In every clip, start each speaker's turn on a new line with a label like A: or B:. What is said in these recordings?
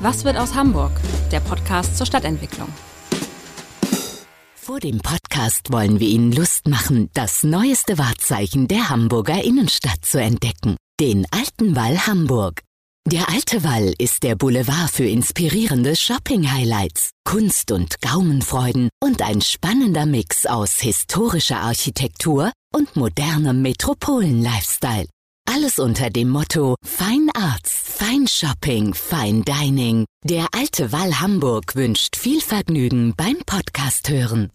A: Was wird aus Hamburg? Der Podcast zur Stadtentwicklung.
B: Vor dem Podcast wollen wir Ihnen Lust machen, das neueste Wahrzeichen der Hamburger Innenstadt zu entdecken. Den Alten Wall Hamburg. Der Alte Wall ist der Boulevard für inspirierende Shopping-Highlights, Kunst- und Gaumenfreuden und ein spannender Mix aus historischer Architektur und modernem Metropolen-Lifestyle. Alles unter dem Motto Fine Arts, Fine Dining. Der alte Wall Hamburg wünscht viel Vergnügen beim Podcast hören.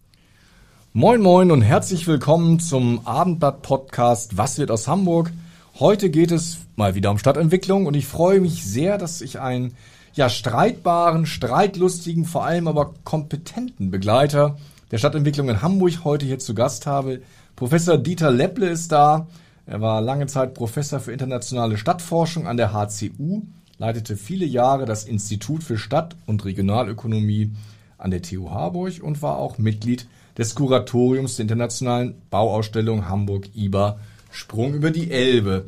C: Moin moin und herzlich willkommen zum Abendblatt-Podcast Was wird aus Hamburg? Heute geht es mal wieder um Stadtentwicklung und ich freue mich sehr, dass ich einen ja streitbaren, streitlustigen, vor allem aber kompetenten Begleiter der Stadtentwicklung in Hamburg heute hier zu Gast habe. Professor Dieter Lepple ist da. Er war lange Zeit Professor für internationale Stadtforschung an der HCU, leitete viele Jahre das Institut für Stadt- und Regionalökonomie an der TU Harburg und war auch Mitglied des Kuratoriums der internationalen Bauausstellung Hamburg-IBA Sprung über die Elbe.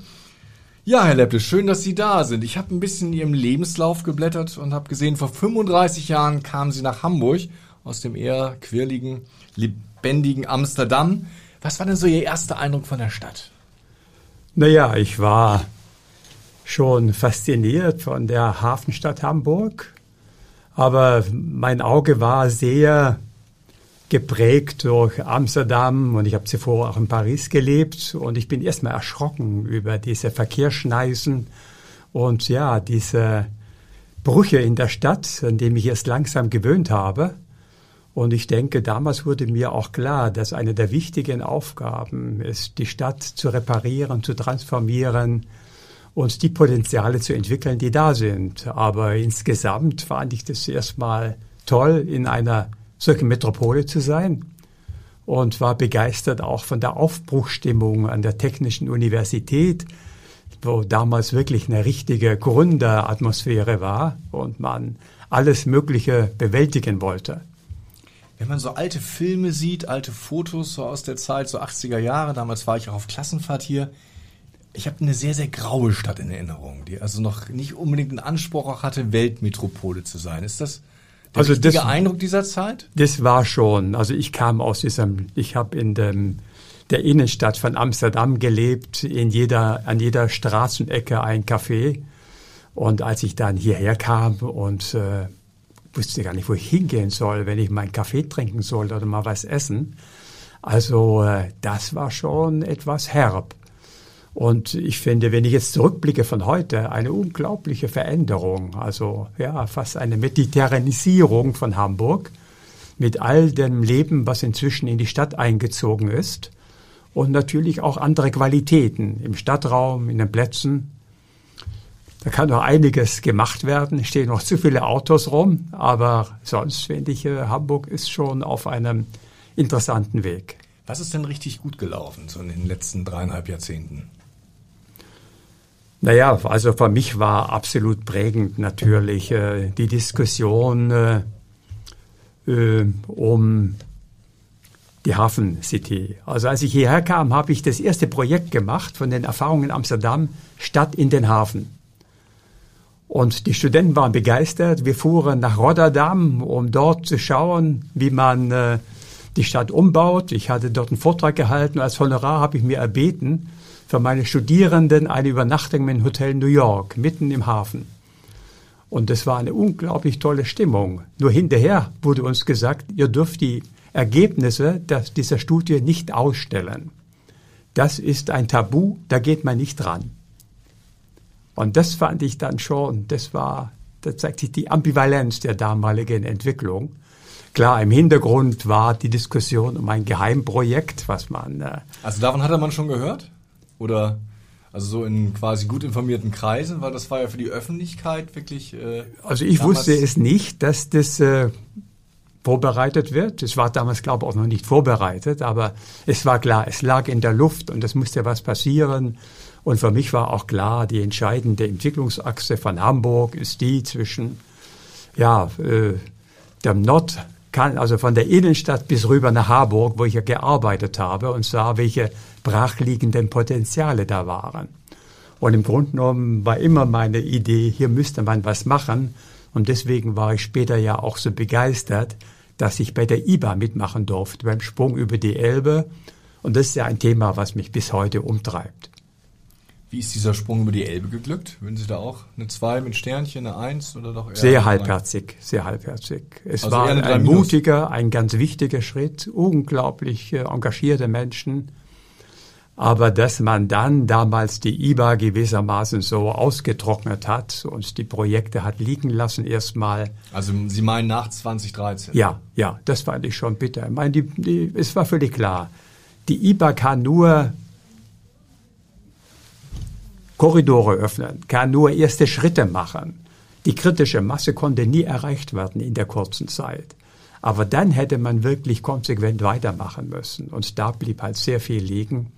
C: Ja, Herr Lepple, schön, dass Sie da sind. Ich habe ein bisschen in Ihrem Lebenslauf geblättert und habe gesehen, vor 35 Jahren kamen Sie nach Hamburg aus dem eher quirligen, lebendigen Amsterdam. Was war denn so Ihr erster Eindruck von der Stadt?
D: Naja, ich war schon fasziniert von der Hafenstadt Hamburg, aber mein Auge war sehr geprägt durch Amsterdam und ich habe zuvor auch in Paris gelebt und ich bin erstmal erschrocken über diese Verkehrsschneisen und ja, diese Brüche in der Stadt, an dem ich erst langsam gewöhnt habe. Und ich denke, damals wurde mir auch klar, dass eine der wichtigen Aufgaben ist, die Stadt zu reparieren, zu transformieren und die Potenziale zu entwickeln, die da sind. Aber insgesamt fand ich das erstmal toll, in einer solchen Metropole zu sein und war begeistert auch von der Aufbruchstimmung an der Technischen Universität, wo damals wirklich eine richtige Gründeratmosphäre war und man alles Mögliche bewältigen wollte
C: wenn man so alte Filme sieht, alte Fotos so aus der Zeit, so 80er Jahre, damals war ich auch auf Klassenfahrt hier, ich habe eine sehr, sehr graue Stadt in Erinnerung, die also noch nicht unbedingt einen Anspruch auch hatte, Weltmetropole zu sein. Ist das der also das, Eindruck dieser Zeit?
D: Das war schon. Also ich kam aus diesem, ich habe in dem, der Innenstadt von Amsterdam gelebt, in jeder, an jeder Straßenecke ein Café. Und als ich dann hierher kam und äh, wusste gar nicht, wo ich hingehen soll, wenn ich meinen Kaffee trinken soll oder mal was essen. Also äh, das war schon etwas herb. Und ich finde, wenn ich jetzt zurückblicke von heute, eine unglaubliche Veränderung, also ja, fast eine Mediterranisierung von Hamburg mit all dem Leben, was inzwischen in die Stadt eingezogen ist und natürlich auch andere Qualitäten im Stadtraum, in den Plätzen, da kann noch einiges gemacht werden. Stehen noch zu viele Autos rum, aber sonst finde ich, äh, Hamburg ist schon auf einem interessanten Weg.
C: Was ist denn richtig gut gelaufen so in den letzten dreieinhalb Jahrzehnten?
D: Naja, also für mich war absolut prägend natürlich äh, die Diskussion äh, äh, um die Hafen City. Also als ich hierher kam, habe ich das erste Projekt gemacht von den Erfahrungen in Amsterdam, Stadt in den Hafen. Und die Studenten waren begeistert. Wir fuhren nach Rotterdam, um dort zu schauen, wie man äh, die Stadt umbaut. Ich hatte dort einen Vortrag gehalten. Als Honorar habe ich mir erbeten, für meine Studierenden eine Übernachtung im Hotel New York, mitten im Hafen. Und es war eine unglaublich tolle Stimmung. Nur hinterher wurde uns gesagt, ihr dürft die Ergebnisse dieser Studie nicht ausstellen. Das ist ein Tabu, da geht man nicht dran. Und das fand ich dann schon, das war, das zeigt sich die Ambivalenz der damaligen Entwicklung. Klar, im Hintergrund war die Diskussion um ein Geheimprojekt, was man.
C: Äh also davon hatte man schon gehört? Oder also so in quasi gut informierten Kreisen, weil das war ja für die Öffentlichkeit wirklich.
D: Äh, also ich wusste es nicht, dass das äh, vorbereitet wird. Es war damals, glaube ich, auch noch nicht vorbereitet, aber es war klar, es lag in der Luft und es musste was passieren. Und für mich war auch klar, die entscheidende Entwicklungsachse von Hamburg ist die zwischen ja, äh, dem Nord, also von der Innenstadt bis rüber nach Harburg, wo ich ja gearbeitet habe und sah, welche brachliegenden Potenziale da waren. Und im Grunde genommen war immer meine Idee, hier müsste man was machen. Und deswegen war ich später ja auch so begeistert, dass ich bei der IBA mitmachen durfte, beim Sprung über die Elbe. Und das ist ja ein Thema, was mich bis heute umtreibt.
C: Wie ist dieser Sprung über die Elbe geglückt? Würden Sie da auch eine 2 mit Sternchen, eine 1 oder doch eher?
D: Sehr halbherzig, sehr halbherzig. Es also war ein mutiger, ein ganz wichtiger Schritt, unglaublich äh, engagierte Menschen. Aber dass man dann damals die IBA gewissermaßen so ausgetrocknet hat und die Projekte hat liegen lassen erstmal.
C: Also Sie meinen nach 2013?
D: Ja, ja, das fand ich schon bitter. Ich meine, die, die, es war völlig klar. Die IBA kann nur Korridore öffnen, kann nur erste Schritte machen. Die kritische Masse konnte nie erreicht werden in der kurzen Zeit. Aber dann hätte man wirklich konsequent weitermachen müssen. Und da blieb halt sehr viel liegen.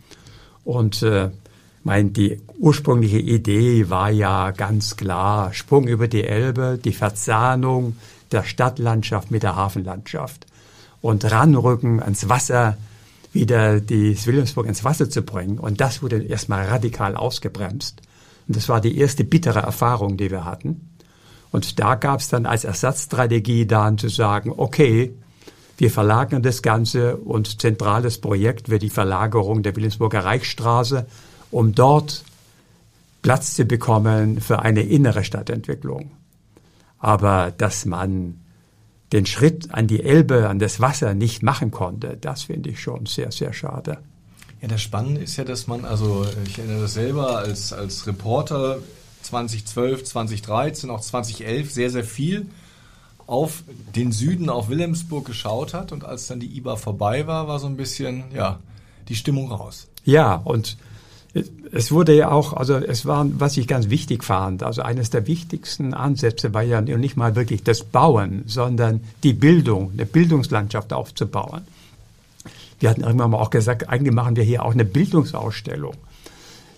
D: Und äh, mein, die ursprüngliche Idee war ja ganz klar, Sprung über die Elbe, die Verzahnung der Stadtlandschaft mit der Hafenlandschaft und ranrücken ans Wasser, wieder die Wilhelmsburg ins Wasser zu bringen. Und das wurde erstmal radikal ausgebremst. Und das war die erste bittere Erfahrung, die wir hatten. Und da gab es dann als Ersatzstrategie dann zu sagen, okay, wir verlagern das Ganze und zentrales Projekt wird die Verlagerung der Wilhelmsburger Reichsstraße, um dort Platz zu bekommen für eine innere Stadtentwicklung. Aber dass man den Schritt an die Elbe, an das Wasser nicht machen konnte, das finde ich schon sehr, sehr schade.
C: Ja, das Spannende ist ja, dass man, also ich erinnere das selber als, als Reporter 2012, 2013, auch 2011 sehr, sehr viel auf den Süden, auf Wilhelmsburg geschaut hat und als dann die IBA vorbei war, war so ein bisschen, ja, die Stimmung raus.
D: Ja, und es wurde ja auch, also es war, was ich ganz wichtig fand, also eines der wichtigsten Ansätze war ja nicht mal wirklich das Bauen, sondern die Bildung, eine Bildungslandschaft aufzubauen. Wir hatten irgendwann mal auch gesagt, eigentlich machen wir hier auch eine Bildungsausstellung.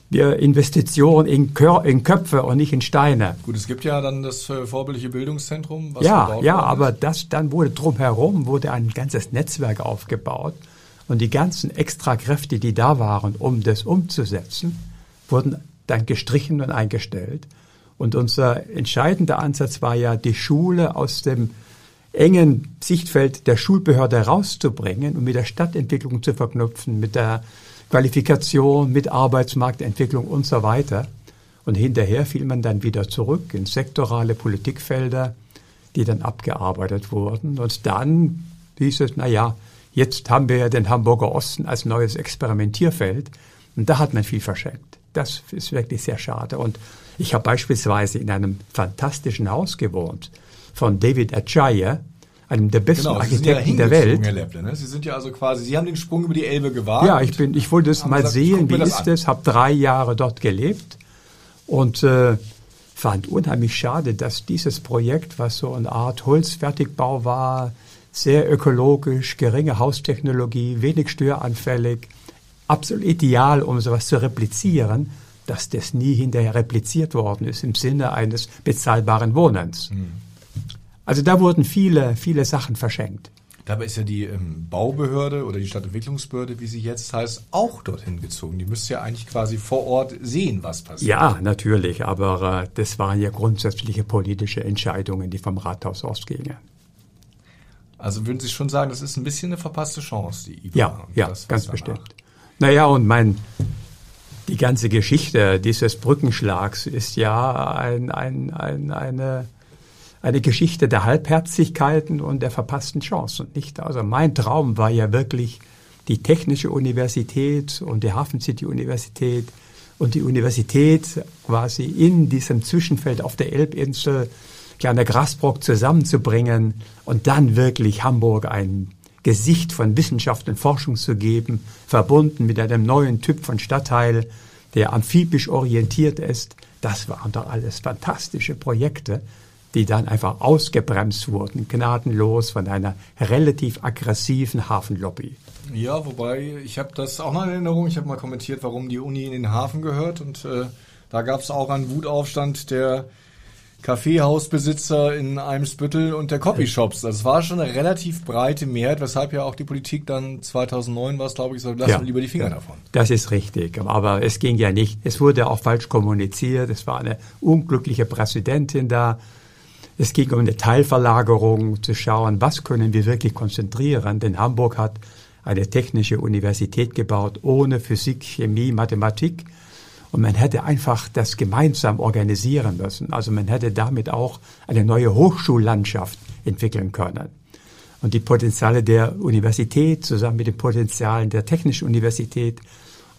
D: Wir Investitionen in, Kör in Köpfe und nicht in Steine.
C: Gut, es gibt ja dann das äh, vorbildliche Bildungszentrum.
D: Was ja, ja, aber das dann wurde drumherum wurde ein ganzes Netzwerk aufgebaut und die ganzen Extrakräfte, die da waren, um das umzusetzen, wurden dann gestrichen und eingestellt. Und unser entscheidender Ansatz war ja, die Schule aus dem engen Sichtfeld der Schulbehörde rauszubringen und mit der Stadtentwicklung zu verknüpfen, mit der Qualifikation, mit Arbeitsmarktentwicklung und so weiter. Und hinterher fiel man dann wieder zurück in sektorale Politikfelder, die dann abgearbeitet wurden. Und dann hieß es, na ja, Jetzt haben wir ja den Hamburger Osten als neues Experimentierfeld und da hat man viel verschenkt. Das ist wirklich sehr schade. Und ich habe beispielsweise in einem fantastischen Haus gewohnt von David Achaia, einem der besten genau, Architekten ja der Welt.
C: Herr Lepple, ne? Sie sind ja also quasi, Sie haben den Sprung über die Elbe gewagt.
D: Ja, ich bin, ich wollte es mal gesagt, sehen, wie ist es, habe drei Jahre dort gelebt und äh, fand unheimlich schade, dass dieses Projekt, was so eine Art Holzfertigbau war, sehr ökologisch, geringe Haustechnologie, wenig störanfällig, absolut ideal, um sowas zu replizieren, dass das nie hinterher repliziert worden ist im Sinne eines bezahlbaren Wohnens. Mhm. Also da wurden viele, viele Sachen verschenkt.
C: Dabei ist ja die ähm, Baubehörde oder die Stadtentwicklungsbehörde, wie sie jetzt heißt, auch dorthin gezogen. Die müsste ja eigentlich quasi vor Ort sehen, was passiert.
D: Ja, natürlich, aber äh, das waren ja grundsätzliche politische Entscheidungen, die vom Rathaus ausgingen.
C: Also würden Sie schon sagen, das ist ein bisschen eine verpasste Chance, die
D: IBA. Ja, ja, das, ganz bestimmt. Naja, und mein, die ganze Geschichte dieses Brückenschlags ist ja ein, ein, ein, eine, eine Geschichte der Halbherzigkeiten und der verpassten Chancen, nicht? Also mein Traum war ja wirklich die Technische Universität und die Hafen City Universität und die Universität quasi in diesem Zwischenfeld auf der Elbinsel kleiner Grasbrock zusammenzubringen und dann wirklich Hamburg ein Gesicht von Wissenschaft und Forschung zu geben, verbunden mit einem neuen Typ von Stadtteil, der amphibisch orientiert ist. Das waren doch alles fantastische Projekte, die dann einfach ausgebremst wurden, gnadenlos von einer relativ aggressiven Hafenlobby.
C: Ja, wobei ich habe das auch noch in Erinnerung. Ich habe mal kommentiert, warum die Uni in den Hafen gehört und äh, da gab es auch einen Wutaufstand der Kaffeehausbesitzer in Eimsbüttel und der Copyshops. Das war schon eine relativ breite Mehrheit, weshalb ja auch die Politik dann 2009 war es, glaube ich, so, lassen ja. wir lieber die Finger davon.
D: Das ist richtig, aber es ging ja nicht. Es wurde auch falsch kommuniziert. Es war eine unglückliche Präsidentin da. Es ging um eine Teilverlagerung, zu schauen, was können wir wirklich konzentrieren. Denn Hamburg hat eine technische Universität gebaut ohne Physik, Chemie, Mathematik. Und man hätte einfach das gemeinsam organisieren müssen. Also man hätte damit auch eine neue Hochschullandschaft entwickeln können. Und die Potenziale der Universität zusammen mit den Potenzialen der Technischen Universität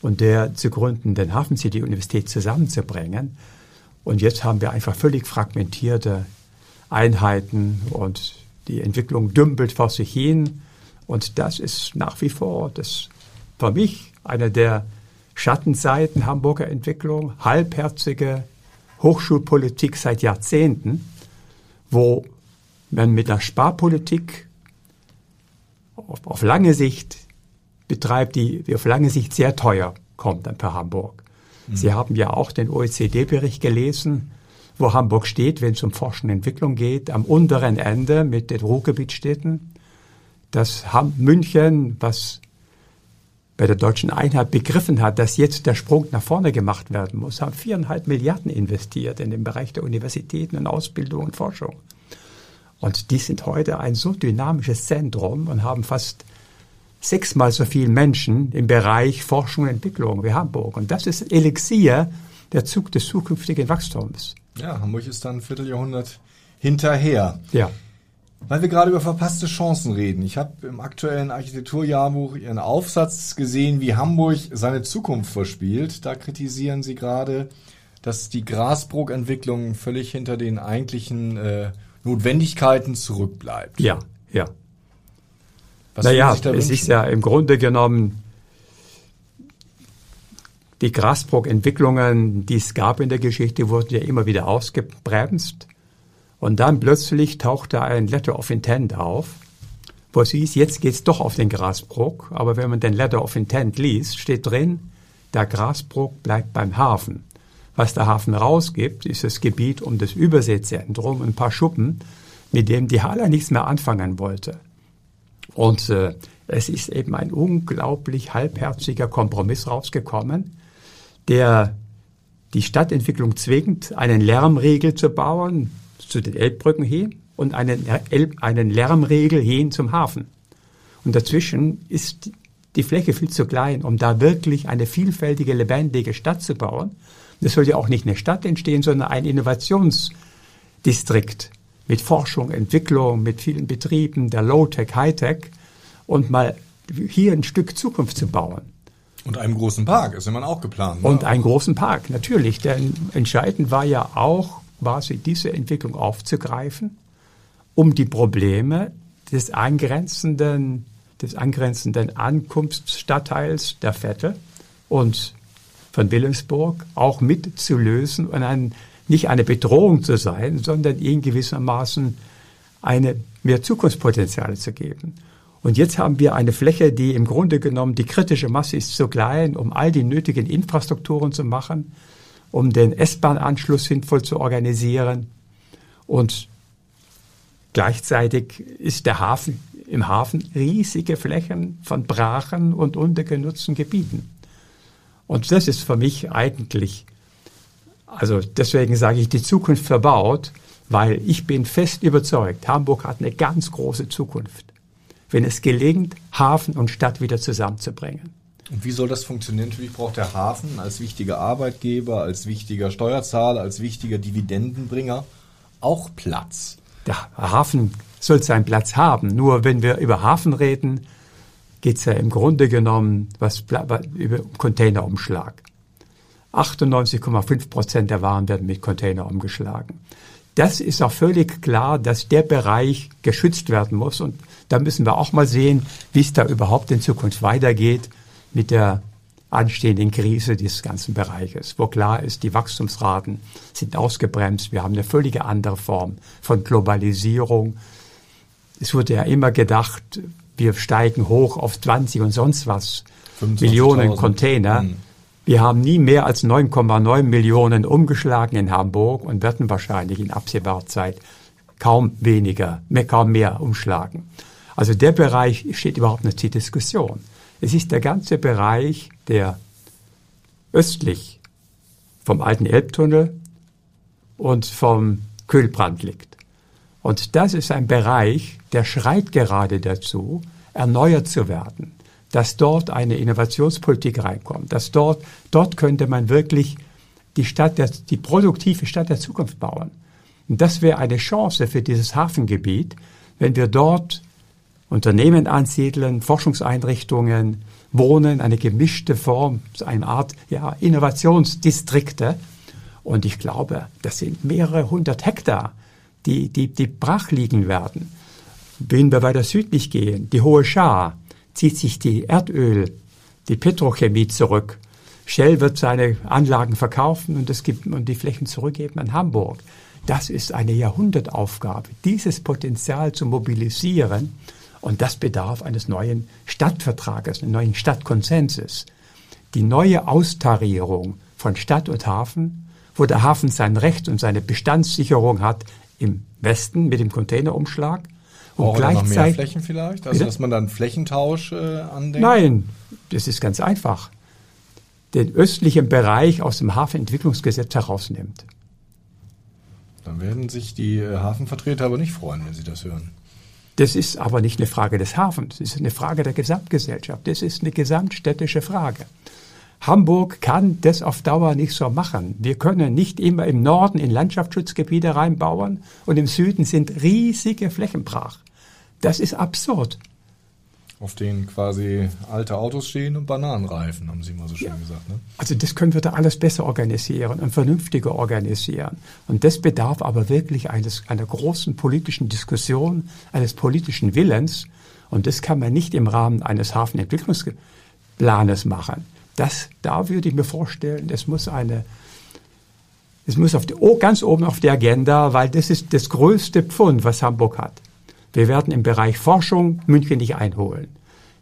D: und der zu gründenden Hafen City Universität zusammenzubringen. Und jetzt haben wir einfach völlig fragmentierte Einheiten und die Entwicklung dümpelt vor sich hin. Und das ist nach wie vor das für mich eine der Schattenseiten Hamburger Entwicklung, halbherzige Hochschulpolitik seit Jahrzehnten, wo man mit der Sparpolitik auf, auf lange Sicht betreibt, die, die auf lange Sicht sehr teuer kommt dann per Hamburg. Mhm. Sie haben ja auch den OECD-Bericht gelesen, wo Hamburg steht, wenn es um Forschung und Entwicklung geht, am unteren Ende mit den Ruhrgebietstädten. Das München, was bei der deutschen Einheit begriffen hat, dass jetzt der Sprung nach vorne gemacht werden muss, haben viereinhalb Milliarden investiert in den Bereich der Universitäten und Ausbildung und Forschung. Und die sind heute ein so dynamisches Zentrum und haben fast sechsmal so viele Menschen im Bereich Forschung und Entwicklung wie Hamburg. Und das ist Elixier, der Zug des zukünftigen Wachstums.
C: Ja, Hamburg ist dann ein Vierteljahrhundert hinterher.
D: Ja.
C: Weil wir gerade über verpasste Chancen reden. Ich habe im aktuellen Architekturjahrbuch Ihren Aufsatz gesehen, wie Hamburg seine Zukunft verspielt. Da kritisieren Sie gerade, dass die Grasbrook-Entwicklung völlig hinter den eigentlichen äh, Notwendigkeiten zurückbleibt.
D: Ja, ja. Was naja, es wünschen? ist ja im Grunde genommen die Grasbrook-Entwicklungen, die es gab in der Geschichte, wurden ja immer wieder ausgebremst. Und dann plötzlich tauchte ein Letter of Intent auf, wo es hieß, jetzt geht's doch auf den Grasbrook. Aber wenn man den Letter of Intent liest, steht drin, der Grasbrook bleibt beim Hafen. Was der Hafen rausgibt, ist das Gebiet um das Überseezentrum, ein paar Schuppen, mit dem die Halle nichts mehr anfangen wollte. Und äh, es ist eben ein unglaublich halbherziger Kompromiss rausgekommen, der die Stadtentwicklung zwingt, einen Lärmregel zu bauen zu den Elbbrücken hin und einen, Elb, einen Lärmregel hin zum Hafen. Und dazwischen ist die Fläche viel zu klein, um da wirklich eine vielfältige, lebendige Stadt zu bauen. Es soll ja auch nicht eine Stadt entstehen, sondern ein Innovationsdistrikt mit Forschung, Entwicklung, mit vielen Betrieben, der Low-Tech, High-Tech und mal hier ein Stück Zukunft zu bauen.
C: Und einem großen Park ist immer auch geplant.
D: Ne? Und einen großen Park, natürlich. Denn entscheidend war ja auch, quasi diese Entwicklung aufzugreifen, um die Probleme des angrenzenden, des angrenzenden Ankunftsstadtteils der Vettel und von Wilhelmsburg auch mitzulösen und ein, nicht eine Bedrohung zu sein, sondern ihnen gewissermaßen eine mehr Zukunftspotenziale zu geben. Und jetzt haben wir eine Fläche, die im Grunde genommen, die kritische Masse ist zu klein, um all die nötigen Infrastrukturen zu machen, um den S-Bahn-Anschluss sinnvoll zu organisieren. Und gleichzeitig ist der Hafen, im Hafen riesige Flächen von Brachen und untergenutzten Gebieten. Und das ist für mich eigentlich, also deswegen sage ich, die Zukunft verbaut, weil ich bin fest überzeugt, Hamburg hat eine ganz große Zukunft wenn es gelingt, Hafen und Stadt wieder zusammenzubringen.
C: Und wie soll das funktionieren? Natürlich braucht der Hafen als wichtiger Arbeitgeber, als wichtiger Steuerzahler, als wichtiger Dividendenbringer auch Platz.
D: Der Hafen soll seinen Platz haben. Nur wenn wir über Hafen reden, geht es ja im Grunde genommen was, über Containerumschlag. 98,5 Prozent der Waren werden mit Container umgeschlagen. Das ist auch völlig klar, dass der Bereich geschützt werden muss. Und da müssen wir auch mal sehen, wie es da überhaupt in Zukunft weitergeht mit der anstehenden Krise dieses ganzen Bereiches, wo klar ist, die Wachstumsraten sind ausgebremst. Wir haben eine völlige andere Form von Globalisierung. Es wurde ja immer gedacht, wir steigen hoch auf 20 und sonst was Millionen Container. Mhm. Wir haben nie mehr als 9,9 Millionen umgeschlagen in Hamburg und werden wahrscheinlich in absehbarer Zeit kaum weniger, mehr, kaum mehr umschlagen. Also der Bereich steht überhaupt nicht zur Diskussion. Es ist der ganze Bereich, der östlich vom alten Elbtunnel und vom Kühlbrand liegt. Und das ist ein Bereich, der schreit gerade dazu, erneuert zu werden, dass dort eine Innovationspolitik reinkommt, dass dort, dort könnte man wirklich die Stadt, der, die produktive Stadt der Zukunft bauen. Und das wäre eine Chance für dieses Hafengebiet, wenn wir dort Unternehmen ansiedeln, Forschungseinrichtungen, Wohnen, eine gemischte Form, eine Art ja, Innovationsdistrikte. Und ich glaube, das sind mehrere hundert Hektar, die, die, die brach liegen werden. Wenn wir weiter südlich gehen, die Hohe Schar, zieht sich die Erdöl, die Petrochemie zurück. Shell wird seine Anlagen verkaufen und, es gibt, und die Flächen zurückgeben an Hamburg. Das ist eine Jahrhundertaufgabe, dieses Potenzial zu mobilisieren. Und das bedarf eines neuen Stadtvertrages, eines neuen Stadtkonsenses. Die neue Austarierung von Stadt und Hafen, wo der Hafen sein Recht und seine Bestandssicherung hat im Westen mit dem Containerumschlag
C: und Braucht gleichzeitig noch mehr Flächen vielleicht, also dass man dann Flächentausch äh, andenkt.
D: Nein, das ist ganz einfach. Den östlichen Bereich aus dem Hafenentwicklungsgesetz herausnimmt.
C: Dann werden sich die äh, Hafenvertreter aber nicht freuen, wenn sie das hören.
D: Das ist aber nicht eine Frage des Hafens, das ist eine Frage der Gesamtgesellschaft, das ist eine gesamtstädtische Frage. Hamburg kann das auf Dauer nicht so machen. Wir können nicht immer im Norden in Landschaftsschutzgebiete reinbauen und im Süden sind riesige Flächen brach. Das ist absurd.
C: Auf denen quasi alte Autos stehen und Bananenreifen, haben Sie mal so schön ja. gesagt. Ne?
D: Also das können wir da alles besser organisieren und vernünftiger organisieren. Und das bedarf aber wirklich eines, einer großen politischen Diskussion, eines politischen Willens. Und das kann man nicht im Rahmen eines Hafenentwicklungsplanes machen. Das, da würde ich mir vorstellen, es muss eine, es muss auf die, oh, ganz oben auf der Agenda, weil das ist das größte Pfund, was Hamburg hat. Wir werden im Bereich Forschung München nicht einholen.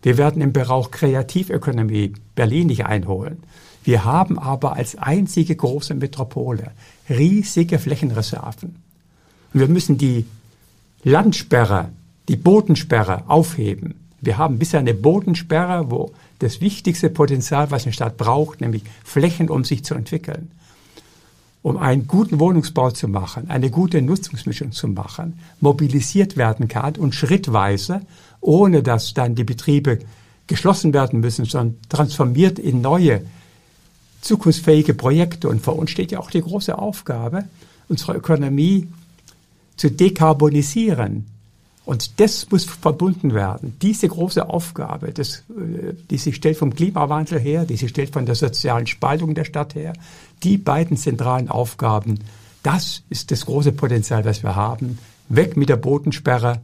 D: Wir werden im Bereich Kreativökonomie Berlin nicht einholen. Wir haben aber als einzige große Metropole riesige Flächenreserven. Und wir müssen die Landsperre, die Bodensperre aufheben. Wir haben bisher eine Bodensperre, wo das wichtigste Potenzial, was eine Stadt braucht, nämlich Flächen, um sich zu entwickeln, um einen guten Wohnungsbau zu machen, eine gute Nutzungsmischung zu machen, mobilisiert werden kann und schrittweise, ohne dass dann die Betriebe geschlossen werden müssen, sondern transformiert in neue zukunftsfähige Projekte. Und vor uns steht ja auch die große Aufgabe, unsere Ökonomie zu dekarbonisieren, und das muss verbunden werden. Diese große Aufgabe, das, äh, die sich stellt vom Klimawandel her, die sich stellt von der sozialen Spaltung der Stadt her, die beiden zentralen Aufgaben, das ist das große Potenzial, das wir haben. Weg mit der Bodensperre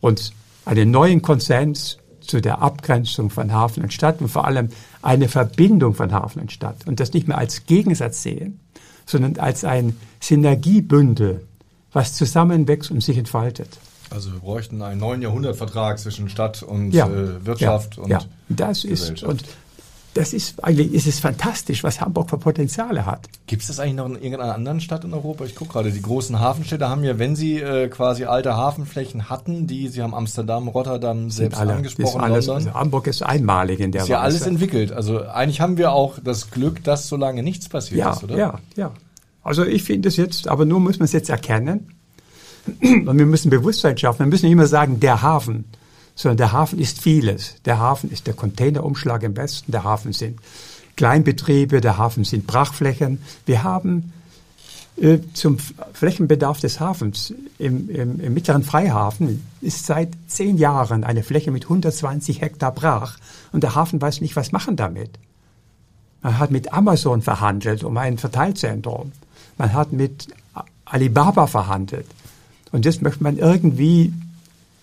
D: und einen neuen Konsens zu der Abgrenzung von Hafen und Stadt und vor allem eine Verbindung von Hafen und Stadt. Und das nicht mehr als Gegensatz sehen, sondern als ein Synergiebündel, was zusammenwächst und sich entfaltet.
C: Also wir bräuchten einen neuen Jahrhundertvertrag zwischen Stadt und ja, äh, Wirtschaft
D: ja,
C: und
D: ja. Das ist und das ist eigentlich ist es fantastisch, was Hamburg für Potenziale hat.
C: Gibt es das eigentlich noch in irgendeiner anderen Stadt in Europa? Ich gucke gerade, die großen Hafenstädte haben ja, wenn sie äh, quasi alte Hafenflächen hatten, die sie haben Amsterdam, Rotterdam selbst alle, angesprochen,
D: alles, London. Also Hamburg ist einmalig in der
C: Ist ja Weise. alles entwickelt. Also eigentlich haben wir auch das Glück, dass so lange nichts passiert
D: ja,
C: ist, oder?
D: Ja, ja. Also ich finde es jetzt, aber nur muss man es jetzt erkennen. Und wir müssen Bewusstsein schaffen. Wir müssen nicht immer sagen, der Hafen, sondern der Hafen ist vieles. Der Hafen ist der Containerumschlag im Westen, der Hafen sind Kleinbetriebe, der Hafen sind Brachflächen. Wir haben äh, zum Flächenbedarf des Hafens im, im, im mittleren Freihafen ist seit zehn Jahren eine Fläche mit 120 Hektar brach und der Hafen weiß nicht, was machen damit. Man hat mit Amazon verhandelt um ein Verteilzentrum. Man hat mit Alibaba verhandelt. Und jetzt möchte man irgendwie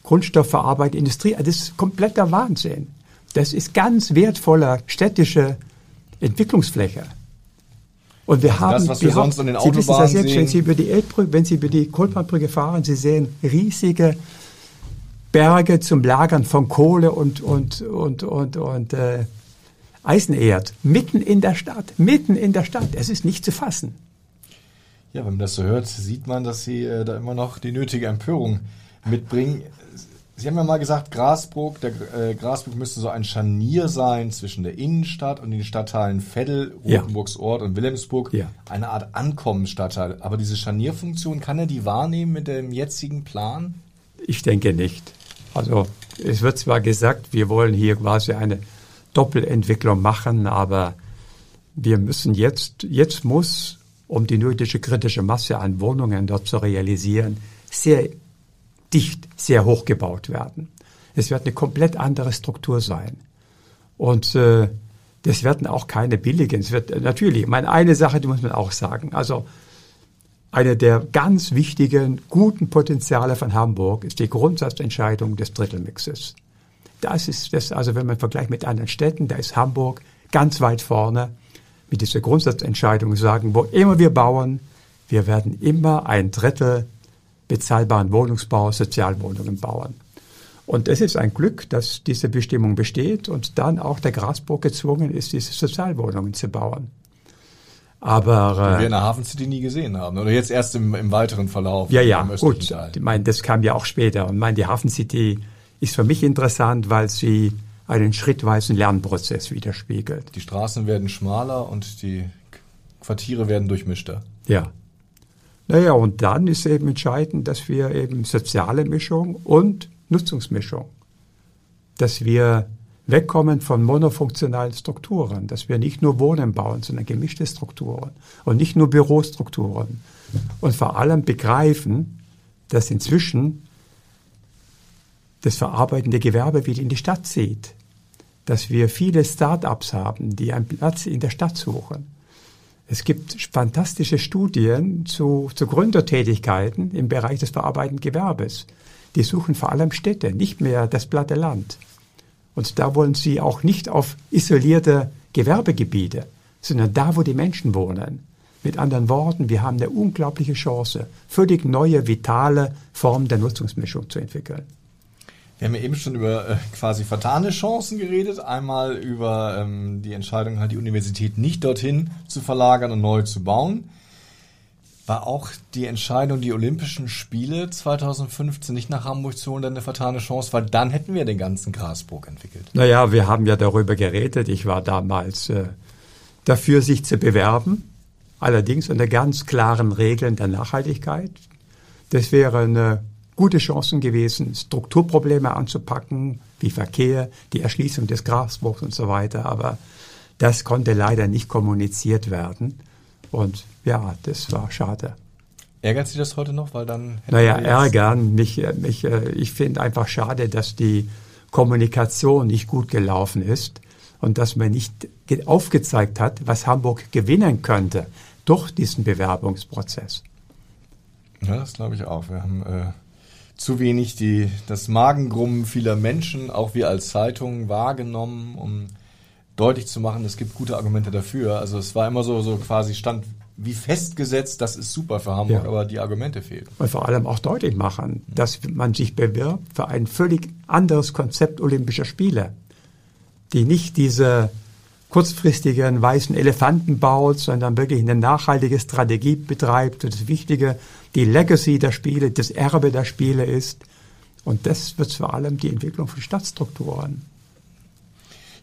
D: Grundstoffverarbeitung, Industrie, das ist kompletter Wahnsinn. Das ist ganz wertvoller städtische Entwicklungsfläche. Und wir also haben,
C: das, was wir, wir sonst
D: haben,
C: an den Autobahnen
D: Sie wissen das jetzt, wenn Sie über die Elbbrücke, wenn Sie über die Kohlbahnbrücke fahren, Sie sehen riesige Berge zum Lagern von Kohle und und und und und äh, Eisenerd mitten in der Stadt, mitten in der Stadt. Es ist nicht zu fassen.
C: Ja, wenn man das so hört, sieht man, dass Sie äh, da immer noch die nötige Empörung mitbringen. Sie haben ja mal gesagt, Grasburg, der äh, Grasburg müsste so ein Scharnier sein zwischen der Innenstadt und den Stadtteilen Veddel, Rotenburgsort ja. und Wilhelmsburg. Ja. Eine Art Ankommensstadtteil. Aber diese Scharnierfunktion, kann er die wahrnehmen mit dem jetzigen Plan?
D: Ich denke nicht. Also es wird zwar gesagt, wir wollen hier quasi eine Doppelentwicklung machen, aber wir müssen jetzt, jetzt muss, um die nötige kritische Masse an Wohnungen dort zu realisieren, sehr dicht, sehr hoch gebaut werden. Es wird eine komplett andere Struktur sein. Und äh, das werden auch keine billigen. Es wird natürlich, meine eine Sache, die muss man auch sagen. Also eine der ganz wichtigen, guten Potenziale von Hamburg ist die Grundsatzentscheidung des Drittelmixes. Das ist das, also wenn man vergleicht mit anderen Städten, da ist Hamburg ganz weit vorne mit dieser Grundsatzentscheidung sagen, wo immer wir bauen, wir werden immer ein Drittel bezahlbaren Wohnungsbau, Sozialwohnungen bauen. Und es ist ein Glück, dass diese Bestimmung besteht und dann auch der Grasburg gezwungen ist, diese Sozialwohnungen zu bauen. Aber
C: äh, wir in der Hafen City nie gesehen haben oder jetzt erst im, im weiteren Verlauf.
D: Ja, ja, gut. Teil. Ich meine, das kam ja auch später. Und meine, die Hafen City ist für mich interessant, weil sie einen schrittweisen Lernprozess widerspiegelt.
C: Die Straßen werden schmaler und die Quartiere werden durchmischter.
D: Ja. Naja, und dann ist eben entscheidend, dass wir eben soziale Mischung und Nutzungsmischung, dass wir wegkommen von monofunktionalen Strukturen, dass wir nicht nur Wohnen bauen, sondern gemischte Strukturen und nicht nur Bürostrukturen. Und vor allem begreifen, dass inzwischen das verarbeitende Gewerbe wieder in die Stadt zieht, dass wir viele Start-ups haben, die einen Platz in der Stadt suchen es gibt fantastische Studien zu, zu Gründertätigkeiten im Bereich des verarbeitenden Gewerbes. Die suchen vor allem Städte, nicht mehr das platte Land. Und da wollen sie auch nicht auf isolierte Gewerbegebiete, sondern da, wo die Menschen wohnen. Mit anderen Worten, wir haben eine unglaubliche Chance, völlig neue, vitale Formen der Nutzungsmischung zu entwickeln.
C: Wir haben ja eben schon über äh, quasi vertane Chancen geredet. Einmal über ähm, die Entscheidung, halt die Universität nicht dorthin zu verlagern und neu zu bauen. War auch die Entscheidung, die Olympischen Spiele 2015 nicht nach Hamburg zu holen, eine vertane Chance, weil dann hätten wir den ganzen Grasburg entwickelt.
D: Naja, wir haben ja darüber geredet. Ich war damals äh, dafür, sich zu bewerben. Allerdings unter ganz klaren Regeln der Nachhaltigkeit. Das wäre eine gute Chancen gewesen, Strukturprobleme anzupacken, wie Verkehr, die Erschließung des Grasburgs und so weiter. Aber das konnte leider nicht kommuniziert werden. Und ja, das war schade.
C: Ärgert Sie das heute noch? Weil dann
D: naja, ärgern. Mich, mich, äh, ich finde einfach schade, dass die Kommunikation nicht gut gelaufen ist und dass man nicht aufgezeigt hat, was Hamburg gewinnen könnte durch diesen Bewerbungsprozess.
C: Ja, das glaube ich auch. Wir haben äh, zu wenig die, das Magengrummen vieler Menschen, auch wir als Zeitung, wahrgenommen, um deutlich zu machen, es gibt gute Argumente dafür. Also es war immer so, so quasi stand wie festgesetzt, das ist super für Hamburg, ja. aber die Argumente fehlen.
D: Und vor allem auch deutlich machen, dass man sich bewirbt für ein völlig anderes Konzept Olympischer Spiele, die nicht diese kurzfristigen weißen Elefanten baut, sondern wirklich eine nachhaltige Strategie betreibt. Und das Wichtige, die Legacy der Spiele, das Erbe der Spiele ist. Und das wird vor allem die Entwicklung von Stadtstrukturen.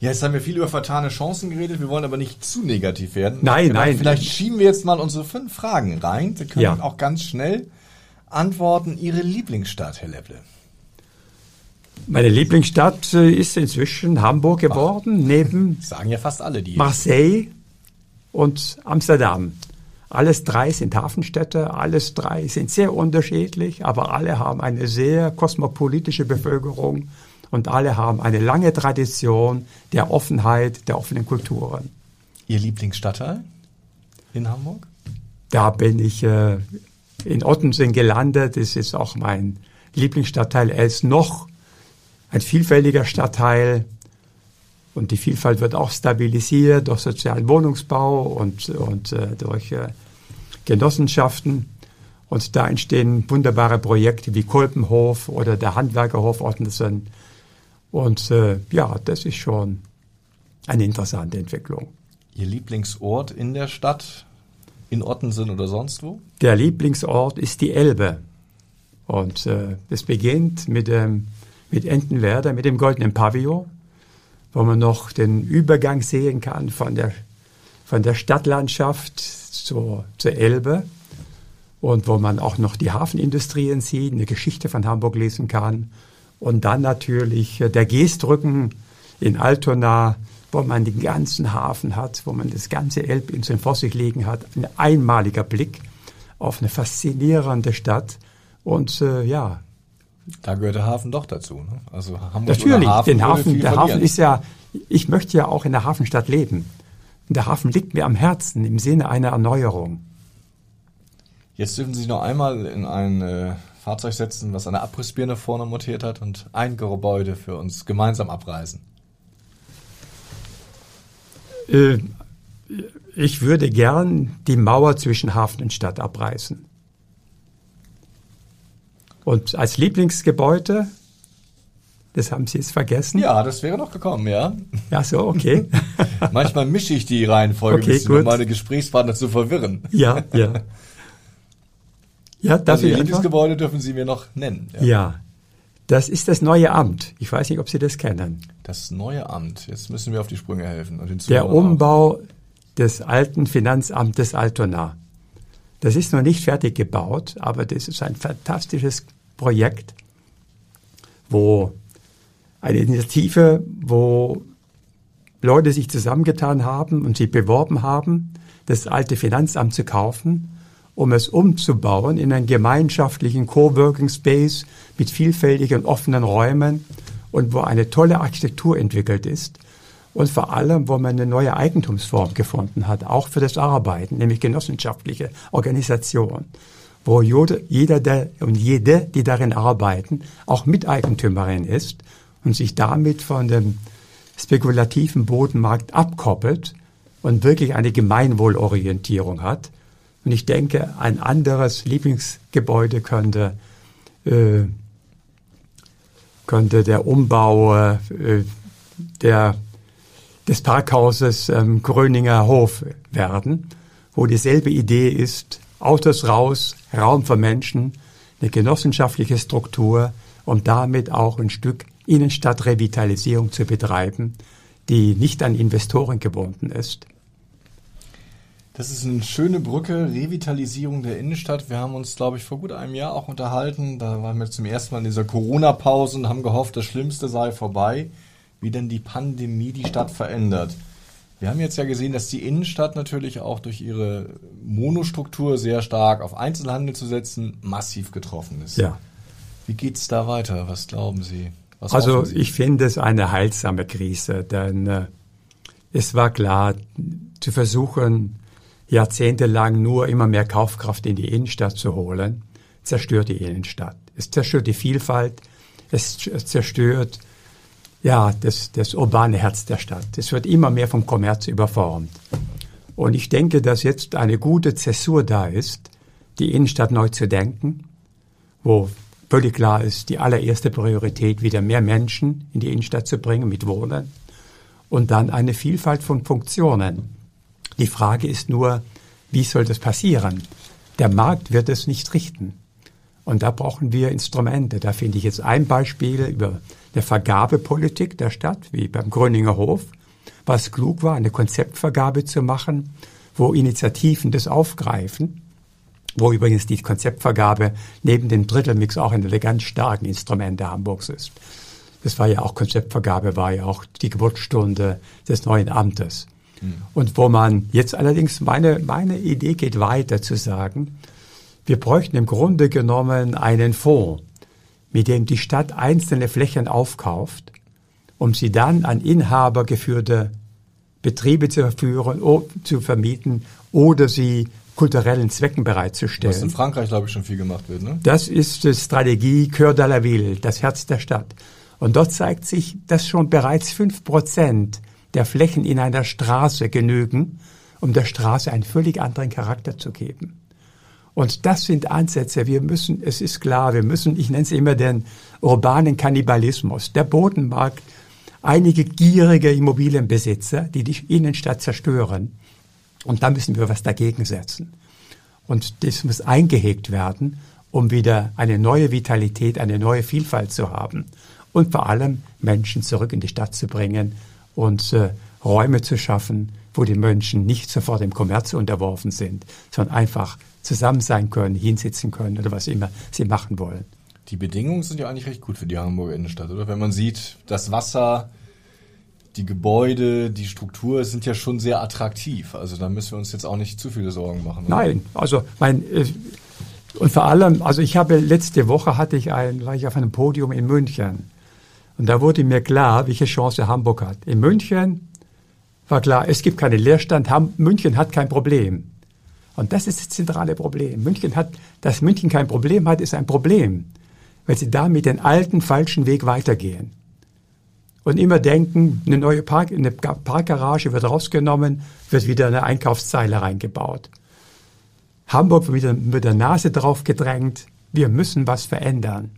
C: Ja, jetzt haben wir viel über vertane Chancen geredet, wir wollen aber nicht zu negativ werden.
D: Nein, nein.
C: Vielleicht schieben wir jetzt mal unsere fünf Fragen rein. Sie können ja. auch ganz schnell antworten. Ihre Lieblingsstadt, Herr Lepple?
D: Meine Lieblingsstadt äh, ist inzwischen Hamburg geworden, Ach, neben
C: sagen ja fast alle die.
D: Marseille und Amsterdam. Alles drei sind Hafenstädte, alles drei sind sehr unterschiedlich, aber alle haben eine sehr kosmopolitische Bevölkerung und alle haben eine lange Tradition der Offenheit, der offenen Kulturen.
C: Ihr Lieblingsstadtteil in Hamburg?
D: Da bin ich äh, in Ottensen gelandet. Das ist auch mein Lieblingsstadtteil. Er ist noch ein vielfältiger Stadtteil und die Vielfalt wird auch stabilisiert durch sozialen Wohnungsbau und, und äh, durch äh, Genossenschaften. Und da entstehen wunderbare Projekte wie Kolpenhof oder der Handwerkerhof Ottensen. Und äh, ja, das ist schon eine interessante Entwicklung.
C: Ihr Lieblingsort in der Stadt, in Ottensen oder sonst wo?
D: Der Lieblingsort ist die Elbe. Und äh, es beginnt mit dem mit Entenwerder, mit dem goldenen Pavillon, wo man noch den Übergang sehen kann von der, von der Stadtlandschaft zur, zur Elbe und wo man auch noch die Hafenindustrien sieht, eine Geschichte von Hamburg lesen kann. Und dann natürlich äh, der Geestrücken in Altona, wo man den ganzen Hafen hat, wo man das ganze Elbinsel vor sich liegen hat. Ein einmaliger Blick auf eine faszinierende Stadt. Und äh, ja.
C: Da gehört der Hafen doch dazu. Ne?
D: Also Hamburg Natürlich, Hafen den Hafen, der Hafen ist ja, ich möchte ja auch in der Hafenstadt leben. Und der Hafen liegt mir am Herzen im Sinne einer Erneuerung.
C: Jetzt dürfen Sie sich noch einmal in ein äh, Fahrzeug setzen, was eine Abrissbirne vorne montiert hat und ein Gebäude für uns gemeinsam abreißen.
D: Äh, ich würde gern die Mauer zwischen Hafen und Stadt abreißen. Und als Lieblingsgebäude, das haben Sie jetzt vergessen?
C: Ja, das wäre noch gekommen, ja.
D: Ja, so, okay.
C: Manchmal mische ich die Reihenfolge okay, ein bisschen, um meine Gesprächspartner zu verwirren.
D: Ja, ja.
C: Ja, darf also ich Lieblingsgebäude dürfen Sie mir noch nennen.
D: Ja. ja. Das ist das neue Amt. Ich weiß nicht, ob Sie das kennen.
C: Das neue Amt. Jetzt müssen wir auf die Sprünge helfen.
D: Der Umbau auch. des alten Finanzamtes Altona. Das ist noch nicht fertig gebaut, aber das ist ein fantastisches Projekt, wo eine Initiative, wo Leute sich zusammengetan haben und sich beworben haben, das alte Finanzamt zu kaufen um es umzubauen in einen gemeinschaftlichen Coworking Space mit vielfältigen offenen Räumen und wo eine tolle Architektur entwickelt ist und vor allem, wo man eine neue Eigentumsform gefunden hat, auch für das Arbeiten, nämlich genossenschaftliche Organisation, wo jeder der, und jede, die darin arbeiten, auch Miteigentümerin ist und sich damit von dem spekulativen Bodenmarkt abkoppelt und wirklich eine Gemeinwohlorientierung hat. Und ich denke, ein anderes Lieblingsgebäude könnte, äh, könnte der Umbau äh, der, des Parkhauses ähm, Gröninger Hof werden, wo dieselbe Idee ist, Autos raus, Raum für Menschen, eine genossenschaftliche Struktur, um damit auch ein Stück Innenstadtrevitalisierung zu betreiben, die nicht an Investoren gebunden ist.
C: Das ist eine schöne Brücke, Revitalisierung der Innenstadt. Wir haben uns, glaube ich, vor gut einem Jahr auch unterhalten. Da waren wir zum ersten Mal in dieser Corona-Pause und haben gehofft, das Schlimmste sei vorbei, wie denn die Pandemie die Stadt verändert. Wir haben jetzt ja gesehen, dass die Innenstadt natürlich auch durch ihre Monostruktur sehr stark auf Einzelhandel zu setzen, massiv getroffen ist.
D: Ja.
C: Wie geht's da weiter? Was glauben Sie? Was
D: also ich finde es eine heilsame Krise, denn äh, es war klar, zu versuchen, jahrzehntelang nur immer mehr Kaufkraft in die Innenstadt zu holen, zerstört die Innenstadt. Es zerstört die Vielfalt, es zerstört ja, das, das urbane Herz der Stadt. Es wird immer mehr vom Kommerz überformt. Und ich denke, dass jetzt eine gute Zäsur da ist, die Innenstadt neu zu denken, wo völlig klar ist, die allererste Priorität, wieder mehr Menschen in die Innenstadt zu bringen mit Wohnen und dann eine Vielfalt von Funktionen. Die Frage ist nur, wie soll das passieren? Der Markt wird es nicht richten. Und da brauchen wir Instrumente. Da finde ich jetzt ein Beispiel über eine Vergabepolitik der Stadt, wie beim Gröninger Hof, was klug war, eine Konzeptvergabe zu machen, wo Initiativen das aufgreifen, wo übrigens die Konzeptvergabe neben dem Drittelmix auch eine der ganz starken Instrumente Hamburgs ist. Das war ja auch Konzeptvergabe, war ja auch die Geburtsstunde des neuen Amtes. Und wo man jetzt allerdings, meine, meine Idee geht weiter zu sagen, wir bräuchten im Grunde genommen einen Fonds, mit dem die Stadt einzelne Flächen aufkauft, um sie dann an Inhaber geführte Betriebe zu verführen, zu vermieten oder sie kulturellen Zwecken bereitzustellen. Was
C: in Frankreich, glaube ich, schon viel gemacht wird. Ne?
D: Das ist die Strategie Cœur de la Ville, das Herz der Stadt. Und dort zeigt sich, dass schon bereits fünf Prozent der Flächen in einer Straße genügen, um der Straße einen völlig anderen Charakter zu geben. Und das sind Ansätze. Wir müssen, es ist klar, wir müssen, ich nenne es immer den urbanen Kannibalismus. Der Bodenmarkt, einige gierige Immobilienbesitzer, die die Innenstadt zerstören. Und da müssen wir was dagegen setzen. Und das muss eingehegt werden, um wieder eine neue Vitalität, eine neue Vielfalt zu haben. und vor allem Menschen zurück in die Stadt zu bringen und äh, Räume zu schaffen, wo die Menschen nicht sofort dem Kommerz unterworfen sind, sondern einfach zusammen sein können, hinsitzen können oder was immer sie machen wollen.
C: Die Bedingungen sind ja eigentlich recht gut für die Hamburger Innenstadt, oder? Wenn man sieht, das Wasser, die Gebäude, die Struktur sind ja schon sehr attraktiv. Also da müssen wir uns jetzt auch nicht zu viele Sorgen machen.
D: Oder? Nein, also mein äh, und vor allem, also ich habe letzte Woche hatte ich ein, war ich auf einem Podium in München und da wurde mir klar, welche Chance Hamburg hat. In München war klar, es gibt keinen Leerstand, München hat kein Problem. Und das ist das zentrale Problem. München hat, dass München kein Problem hat, ist ein Problem, weil sie damit den alten falschen Weg weitergehen und immer denken, eine neue Park, eine Parkgarage wird rausgenommen, wird wieder eine Einkaufszeile reingebaut. Hamburg wird wieder mit der Nase drauf gedrängt, wir müssen was verändern.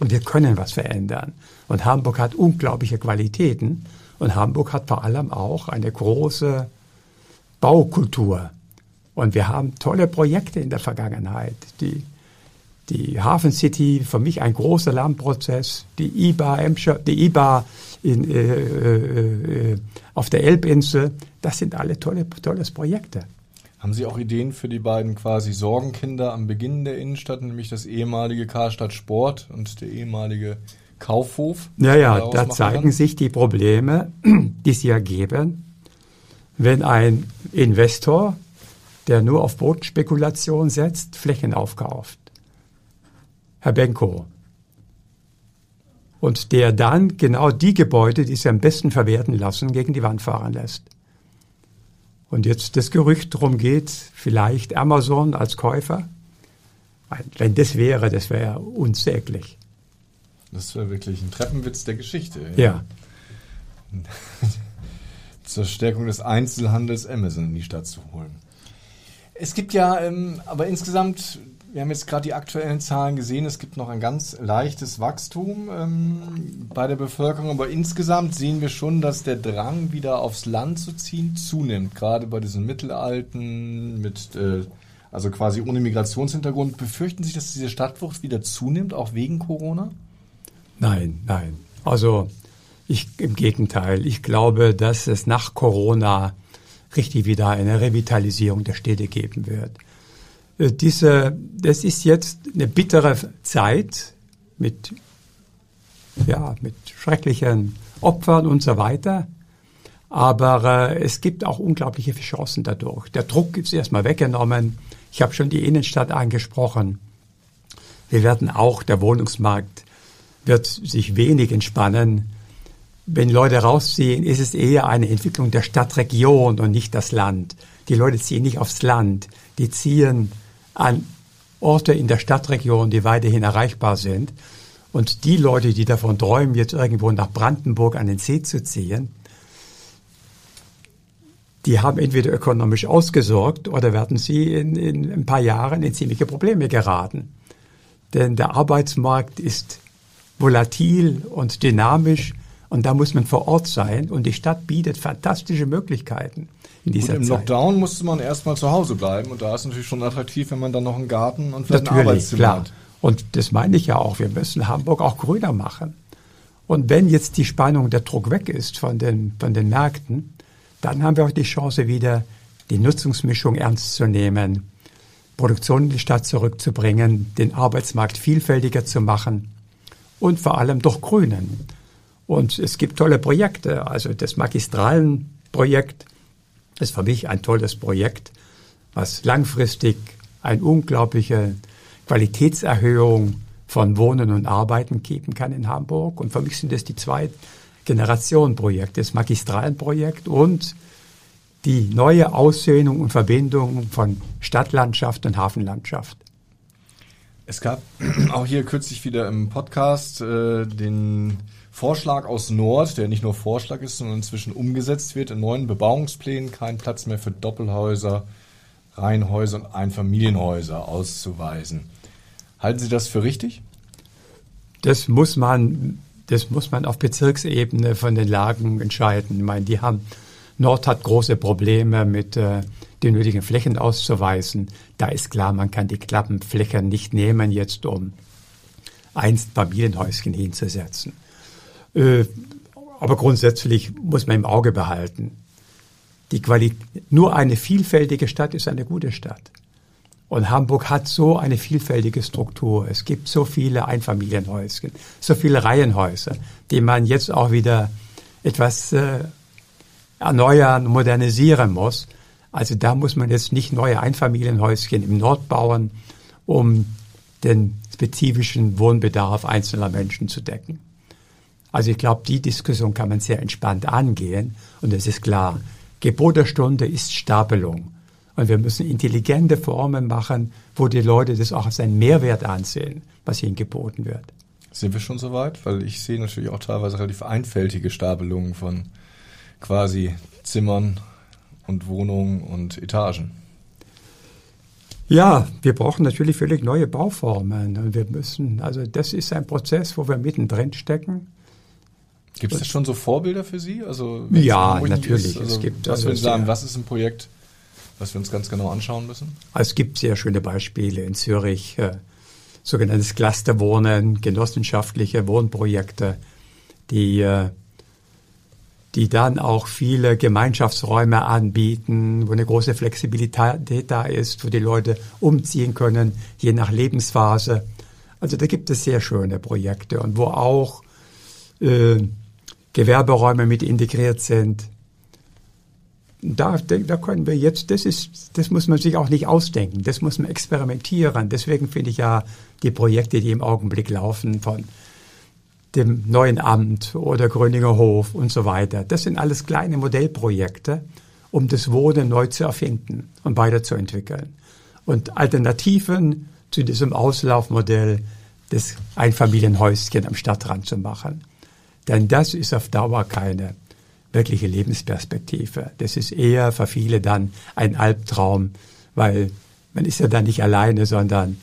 D: Und wir können was verändern. Und Hamburg hat unglaubliche Qualitäten. Und Hamburg hat vor allem auch eine große Baukultur. Und wir haben tolle Projekte in der Vergangenheit. Die die Hafen City, für mich ein großer Lernprozess, die IBA, die IBA in, äh, äh, äh, auf der Elbinsel, das sind alle tolle, tolles Projekte.
C: Haben Sie auch Ideen für die beiden quasi Sorgenkinder am Beginn der Innenstadt, nämlich das ehemalige Karstadt Sport und der ehemalige Kaufhof?
D: Ja, ja, da zeigen kann? sich die Probleme, die sich ergeben, wenn ein Investor, der nur auf Bodenspekulation setzt, Flächen aufkauft. Herr Benko. Und der dann genau die Gebäude, die sie am besten verwerten lassen, gegen die Wand fahren lässt. Und jetzt das Gerücht darum geht, vielleicht Amazon als Käufer. Wenn das wäre, das wäre unsäglich.
C: Das wäre wirklich ein Treppenwitz der Geschichte.
D: Ja.
C: ja. Zur Stärkung des Einzelhandels Amazon in die Stadt zu holen. Es gibt ja ähm, aber insgesamt wir haben jetzt gerade die aktuellen Zahlen gesehen. Es gibt noch ein ganz leichtes Wachstum ähm, bei der Bevölkerung, aber insgesamt sehen wir schon, dass der Drang, wieder aufs Land zu ziehen, zunimmt. Gerade bei diesen Mittelalten mit, äh, also quasi ohne Migrationshintergrund. Befürchten Sie, dass diese Stadtflucht wieder zunimmt, auch wegen Corona?
D: Nein, nein. Also ich im Gegenteil. Ich glaube, dass es nach Corona richtig wieder eine Revitalisierung der Städte geben wird. Äh, diese, das ist jetzt eine bittere Zeit mit, ja, mit schrecklichen Opfern und so weiter. Aber äh, es gibt auch unglaubliche Chancen dadurch. Der Druck ist erstmal weggenommen. Ich habe schon die Innenstadt angesprochen. Wir werden auch, der Wohnungsmarkt wird sich wenig entspannen. Wenn Leute rausziehen, ist es eher eine Entwicklung der Stadtregion und nicht das Land. Die Leute ziehen nicht aufs Land, die ziehen an Orte in der Stadtregion, die weiterhin erreichbar sind. Und die Leute, die davon träumen, jetzt irgendwo nach Brandenburg an den See zu ziehen, die haben entweder ökonomisch ausgesorgt oder werden sie in, in ein paar Jahren in ziemliche Probleme geraten. Denn der Arbeitsmarkt ist volatil und dynamisch und da muss man vor Ort sein und die Stadt bietet fantastische Möglichkeiten
C: in dieser Gut, Im Zeit. Lockdown musste man erstmal zu Hause bleiben und da ist natürlich schon attraktiv, wenn man dann noch einen Garten und vielleicht
D: natürlich, ein Arbeitszimmer klar. hat. Und das meine ich ja auch. Wir müssen Hamburg auch grüner machen. Und wenn jetzt die Spannung, der Druck weg ist von den, von den Märkten, dann haben wir auch die Chance wieder, die Nutzungsmischung ernst zu nehmen, Produktion in die Stadt zurückzubringen, den Arbeitsmarkt vielfältiger zu machen und vor allem durch Grünen. Und es gibt tolle Projekte, also das Magistralenprojekt ist für mich ein tolles Projekt, was langfristig eine unglaubliche Qualitätserhöhung von Wohnen und Arbeiten geben kann in Hamburg. Und für mich sind das die zwei Generationenprojekte, das Magistralenprojekt und die neue Aussöhnung und Verbindung von Stadtlandschaft und Hafenlandschaft.
C: Es gab auch hier kürzlich wieder im Podcast äh, den Vorschlag aus Nord, der nicht nur Vorschlag ist, sondern inzwischen umgesetzt wird in neuen Bebauungsplänen, kein Platz mehr für Doppelhäuser, Reihenhäuser und Einfamilienhäuser auszuweisen. Halten Sie das für richtig?
D: Das muss man, das muss man auf Bezirksebene von den Lagen entscheiden. Ich meine, die haben, Nord hat große Probleme mit äh, den nötigen Flächen auszuweisen. Da ist klar, man kann die Klappenflächen nicht nehmen, jetzt um einst Familienhäuschen hinzusetzen. Äh, aber grundsätzlich muss man im Auge behalten, die Quali nur eine vielfältige Stadt ist eine gute Stadt. Und Hamburg hat so eine vielfältige Struktur. Es gibt so viele Einfamilienhäuschen, so viele Reihenhäuser, die man jetzt auch wieder etwas äh, erneuern, modernisieren muss. Also da muss man jetzt nicht neue Einfamilienhäuschen im Nord bauen, um den spezifischen Wohnbedarf einzelner Menschen zu decken. Also ich glaube, die Diskussion kann man sehr entspannt angehen und es ist klar, Gebot der Stunde ist Stapelung. Und wir müssen intelligente Formen machen, wo die Leute das auch als einen Mehrwert ansehen, was ihnen geboten wird.
C: Sind wir schon soweit? Weil ich sehe natürlich auch teilweise relativ einfältige Stapelungen von quasi Zimmern und Wohnungen und Etagen.
D: Ja, wir brauchen natürlich völlig neue Bauformen. Und wir müssen, also das ist ein Prozess, wo wir mittendrin stecken.
C: Gibt es da schon so Vorbilder für Sie? Also
D: ja, natürlich. Ist, also,
C: es gibt, was also, würden Sie sagen, was ist ein Projekt, was wir uns ganz genau anschauen müssen?
D: Also es gibt sehr schöne Beispiele in Zürich, äh, sogenanntes Clusterwohnen, genossenschaftliche Wohnprojekte, die äh, die dann auch viele Gemeinschaftsräume anbieten, wo eine große Flexibilität da ist, wo die Leute umziehen können, je nach Lebensphase. Also da gibt es sehr schöne Projekte und wo auch äh, Gewerberäume mit integriert sind. Da, da können wir jetzt, das ist, das muss man sich auch nicht ausdenken, das muss man experimentieren. Deswegen finde ich ja die Projekte, die im Augenblick laufen von dem neuen Amt oder Gröninger Hof und so weiter. Das sind alles kleine Modellprojekte, um das Wohnen neu zu erfinden und weiterzuentwickeln. Und Alternativen zu diesem Auslaufmodell des Einfamilienhäuschen am Stadtrand zu machen. Denn das ist auf Dauer keine wirkliche Lebensperspektive. Das ist eher für viele dann ein Albtraum, weil man ist ja dann nicht alleine, sondern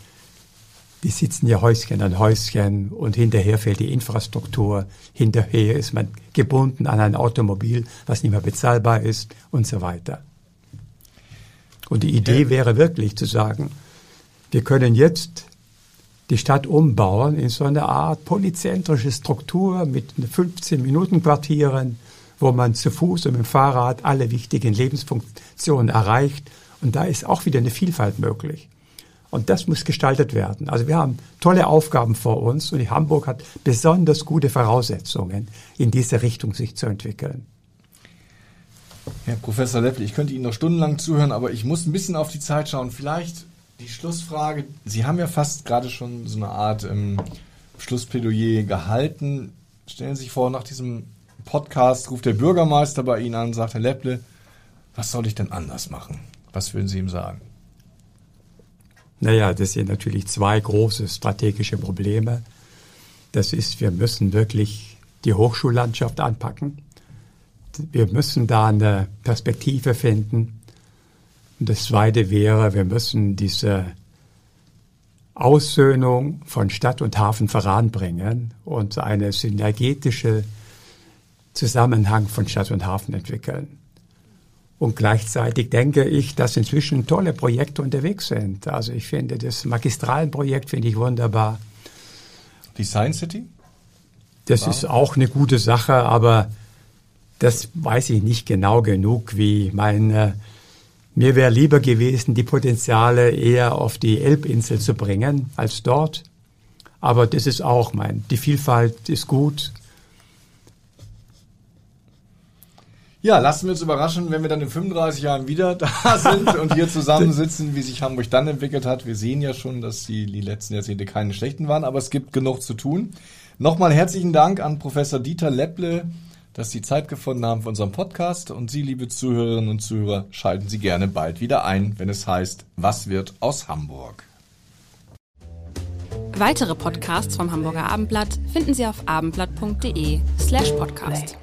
D: die sitzen ja Häuschen an Häuschen und hinterher fehlt die Infrastruktur, hinterher ist man gebunden an ein Automobil, was nicht mehr bezahlbar ist und so weiter. Und die Idee wäre wirklich zu sagen, wir können jetzt die Stadt umbauen in so eine Art polyzentrische Struktur mit 15-Minuten-Quartieren, wo man zu Fuß und mit dem Fahrrad alle wichtigen Lebensfunktionen erreicht. Und da ist auch wieder eine Vielfalt möglich. Und das muss gestaltet werden. Also wir haben tolle Aufgaben vor uns und Hamburg hat besonders gute Voraussetzungen, in diese Richtung sich zu entwickeln.
C: Herr Professor Lepple, ich könnte Ihnen noch stundenlang zuhören, aber ich muss ein bisschen auf die Zeit schauen. Vielleicht die Schlussfrage. Sie haben ja fast gerade schon so eine Art ähm, Schlussplädoyer gehalten. Stellen Sie sich vor, nach diesem Podcast ruft der Bürgermeister bei Ihnen an sagt, Herr Lepple, was soll ich denn anders machen? Was würden Sie ihm sagen?
D: Naja, das sind natürlich zwei große strategische Probleme. Das ist, wir müssen wirklich die Hochschullandschaft anpacken. Wir müssen da eine Perspektive finden. Und das Zweite wäre, wir müssen diese Aussöhnung von Stadt und Hafen voranbringen und eine synergetische Zusammenhang von Stadt und Hafen entwickeln. Und gleichzeitig denke ich, dass inzwischen tolle Projekte unterwegs sind. Also ich finde das Magistralenprojekt finde ich wunderbar.
C: Die Science City?
D: Das wow. ist auch eine gute Sache, aber das weiß ich nicht genau genug, wie meine. Mir wäre lieber gewesen, die Potenziale eher auf die Elbinsel zu bringen als dort. Aber das ist auch mein. Die Vielfalt ist gut.
C: Ja, lassen wir uns überraschen, wenn wir dann in 35 Jahren wieder da sind und hier zusammensitzen, wie sich Hamburg dann entwickelt hat. Wir sehen ja schon, dass die, die letzten Jahrzehnte keine schlechten waren, aber es gibt genug zu tun. Nochmal herzlichen Dank an Professor Dieter Lepple, dass Sie Zeit gefunden haben für unseren Podcast. Und Sie, liebe Zuhörerinnen und Zuhörer, schalten Sie gerne bald wieder ein, wenn es heißt, was wird aus Hamburg?
A: Weitere Podcasts vom Hamburger Abendblatt finden Sie auf abendblatt.de slash podcast.